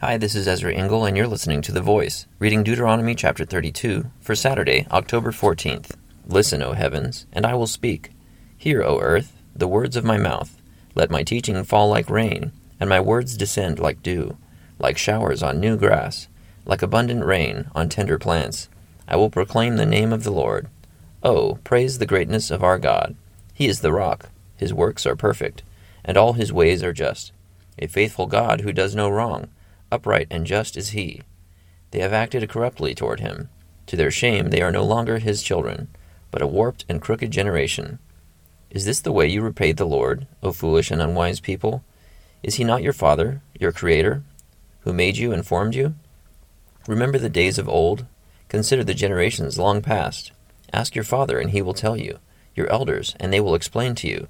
Hi, this is Ezra Engel, and you're listening to The Voice, reading Deuteronomy chapter 32 for Saturday, October 14th. Listen, O heavens, and I will speak. Hear, O earth, the words of my mouth. Let my teaching fall like rain, and my words descend like dew, like showers on new grass, like abundant rain on tender plants. I will proclaim the name of the Lord. Oh, praise the greatness of our God. He is the rock, his works are perfect, and all his ways are just. A faithful God who does no wrong upright and just is he. They have acted corruptly toward him. To their shame, they are no longer his children, but a warped and crooked generation. Is this the way you repay the Lord, O foolish and unwise people? Is he not your Father, your Creator, who made you and formed you? Remember the days of old. Consider the generations long past. Ask your Father, and he will tell you, your elders, and they will explain to you.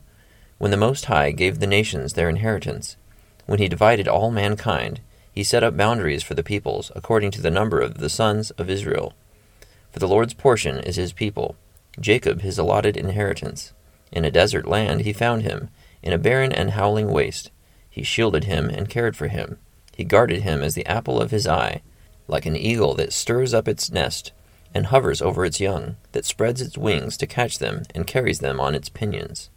When the Most High gave the nations their inheritance, when he divided all mankind, he set up boundaries for the peoples, according to the number of the sons of Israel. For the Lord's portion is his people, Jacob his allotted inheritance. In a desert land he found him, in a barren and howling waste. He shielded him and cared for him. He guarded him as the apple of his eye, like an eagle that stirs up its nest, and hovers over its young, that spreads its wings to catch them, and carries them on its pinions.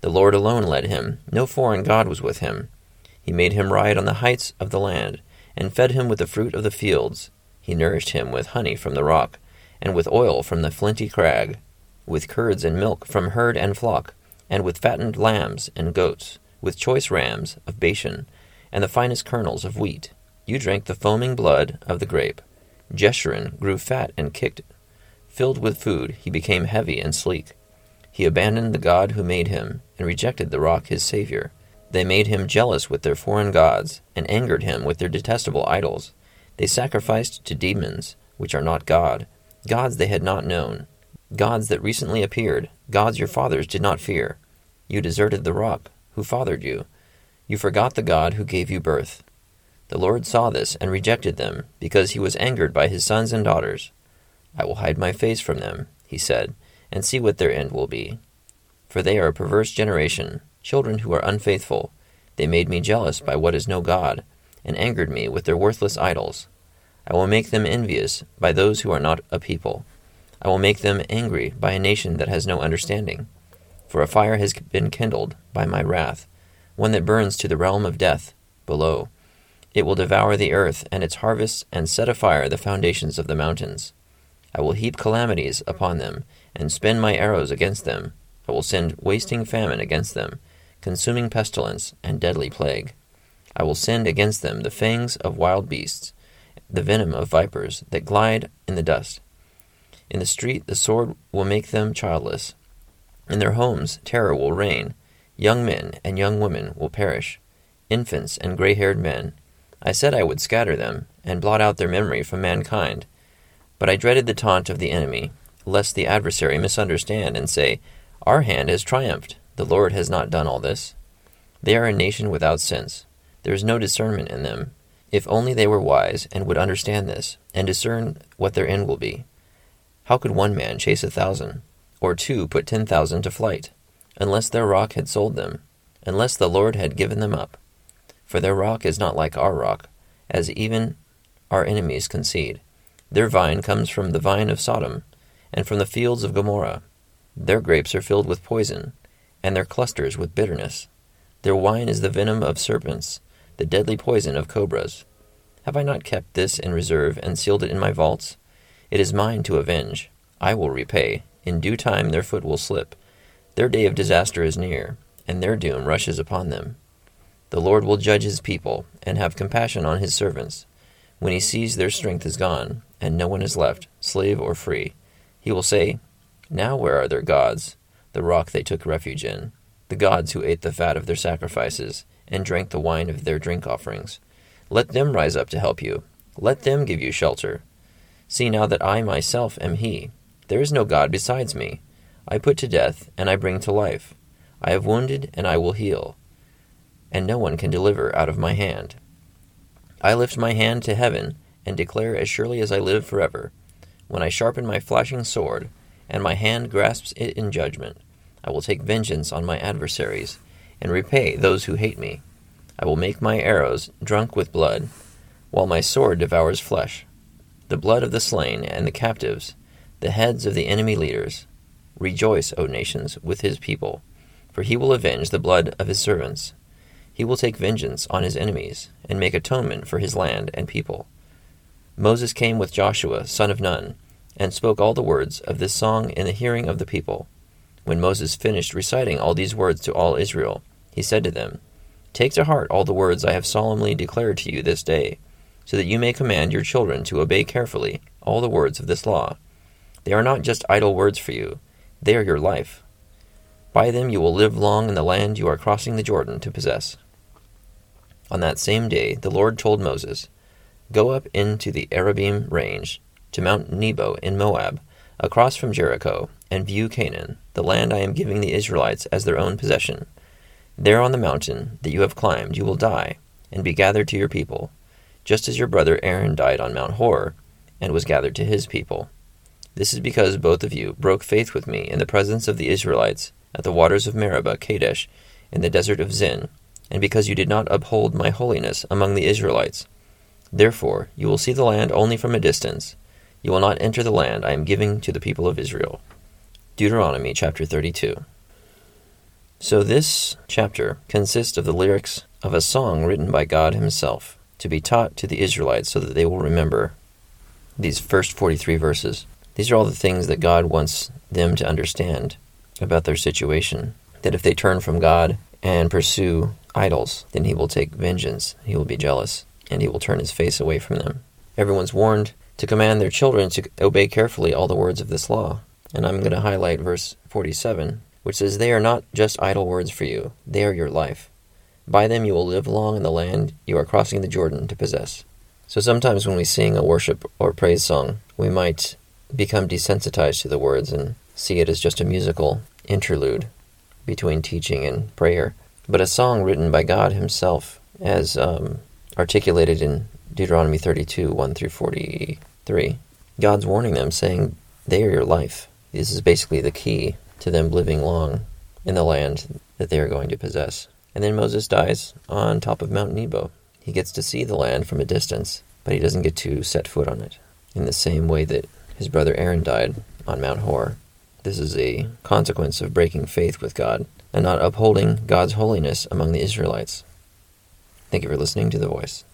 The Lord alone led him, no foreign God was with him. He made him ride on the heights of the land and fed him with the fruit of the fields. He nourished him with honey from the rock, and with oil from the flinty crag, with curds and milk from herd and flock, and with fattened lambs and goats, with choice rams of Bashan, and the finest kernels of wheat. You drank the foaming blood of the grape. Jeshurun grew fat and kicked. Filled with food, he became heavy and sleek. He abandoned the God who made him, and rejected the rock his Savior. They made him jealous with their foreign gods, and angered him with their detestable idols. They sacrificed to demons, which are not God, gods they had not known, gods that recently appeared, gods your fathers did not fear. You deserted the rock, who fathered you. You forgot the God who gave you birth. The Lord saw this and rejected them, because he was angered by his sons and daughters. I will hide my face from them, he said, and see what their end will be. For they are a perverse generation children who are unfaithful. They made me jealous by what is no God, and angered me with their worthless idols. I will make them envious by those who are not a people. I will make them angry by a nation that has no understanding. For a fire has been kindled by my wrath, one that burns to the realm of death below. It will devour the earth and its harvests, and set afire the foundations of the mountains. I will heap calamities upon them, and spend my arrows against them. I will send wasting famine against them, consuming pestilence, and deadly plague. I will send against them the fangs of wild beasts, the venom of vipers that glide in the dust. In the street the sword will make them childless. In their homes terror will reign. Young men and young women will perish, infants and gray haired men. I said I would scatter them, and blot out their memory from mankind. But I dreaded the taunt of the enemy, lest the adversary misunderstand and say, Our hand has triumphed. The Lord has not done all this. They are a nation without sense. There is no discernment in them. If only they were wise and would understand this, and discern what their end will be. How could one man chase a thousand, or two put ten thousand to flight, unless their rock had sold them, unless the Lord had given them up? For their rock is not like our rock, as even our enemies concede. Their vine comes from the vine of Sodom, and from the fields of Gomorrah. Their grapes are filled with poison and their clusters with bitterness. Their wine is the venom of serpents, the deadly poison of cobras. Have I not kept this in reserve and sealed it in my vaults? It is mine to avenge. I will repay. In due time their foot will slip. Their day of disaster is near, and their doom rushes upon them. The Lord will judge his people, and have compassion on his servants. When he sees their strength is gone, and no one is left, slave or free, he will say, Now where are their gods? The rock they took refuge in, the gods who ate the fat of their sacrifices, and drank the wine of their drink offerings. Let them rise up to help you. Let them give you shelter. See now that I myself am He. There is no God besides me. I put to death, and I bring to life. I have wounded, and I will heal. And no one can deliver out of my hand. I lift my hand to heaven, and declare as surely as I live forever, when I sharpen my flashing sword, and my hand grasps it in judgment, I will take vengeance on my adversaries, and repay those who hate me. I will make my arrows drunk with blood. while my sword devours flesh, the blood of the slain and the captives, the heads of the enemy leaders. Rejoice, O nations, with his people, for he will avenge the blood of his servants. He will take vengeance on his enemies, and make atonement for his land and people. Moses came with Joshua, son of Nun, and spoke all the words of this song in the hearing of the people. When Moses finished reciting all these words to all Israel, he said to them, Take to heart all the words I have solemnly declared to you this day, so that you may command your children to obey carefully all the words of this law. They are not just idle words for you, they are your life. By them you will live long in the land you are crossing the Jordan to possess. On that same day the Lord told Moses, Go up into the Abarim range, to Mount Nebo in Moab, across from Jericho, and view Canaan, the land I am giving the Israelites as their own possession. There on the mountain that you have climbed you will die, and be gathered to your people, just as your brother Aaron died on Mount Hor, and was gathered to his people. This is because both of you broke faith with me in the presence of the Israelites at the waters of Meribah, Kadesh, in the desert of Zin, and because you did not uphold my holiness among the Israelites. Therefore, you will see the land only from a distance. You will not enter the land I am giving to the people of Israel. Deuteronomy chapter 32. So, this chapter consists of the lyrics of a song written by God Himself to be taught to the Israelites so that they will remember these first 43 verses. These are all the things that God wants them to understand about their situation. That if they turn from God and pursue idols, then He will take vengeance, He will be jealous, and He will turn His face away from them. Everyone's warned to command their children to obey carefully all the words of this law. And I'm going to highlight verse 47, which says, They are not just idle words for you, they are your life. By them you will live long in the land you are crossing the Jordan to possess. So sometimes when we sing a worship or praise song, we might become desensitized to the words and see it as just a musical interlude between teaching and prayer. But a song written by God Himself, as um, articulated in Deuteronomy 32 1 through 43, God's warning them, saying, They are your life. This is basically the key to them living long in the land that they are going to possess. And then Moses dies on top of Mount Nebo. He gets to see the land from a distance, but he doesn't get to set foot on it, in the same way that his brother Aaron died on Mount Hor. This is a consequence of breaking faith with God and not upholding God's holiness among the Israelites. Thank you for listening to The Voice.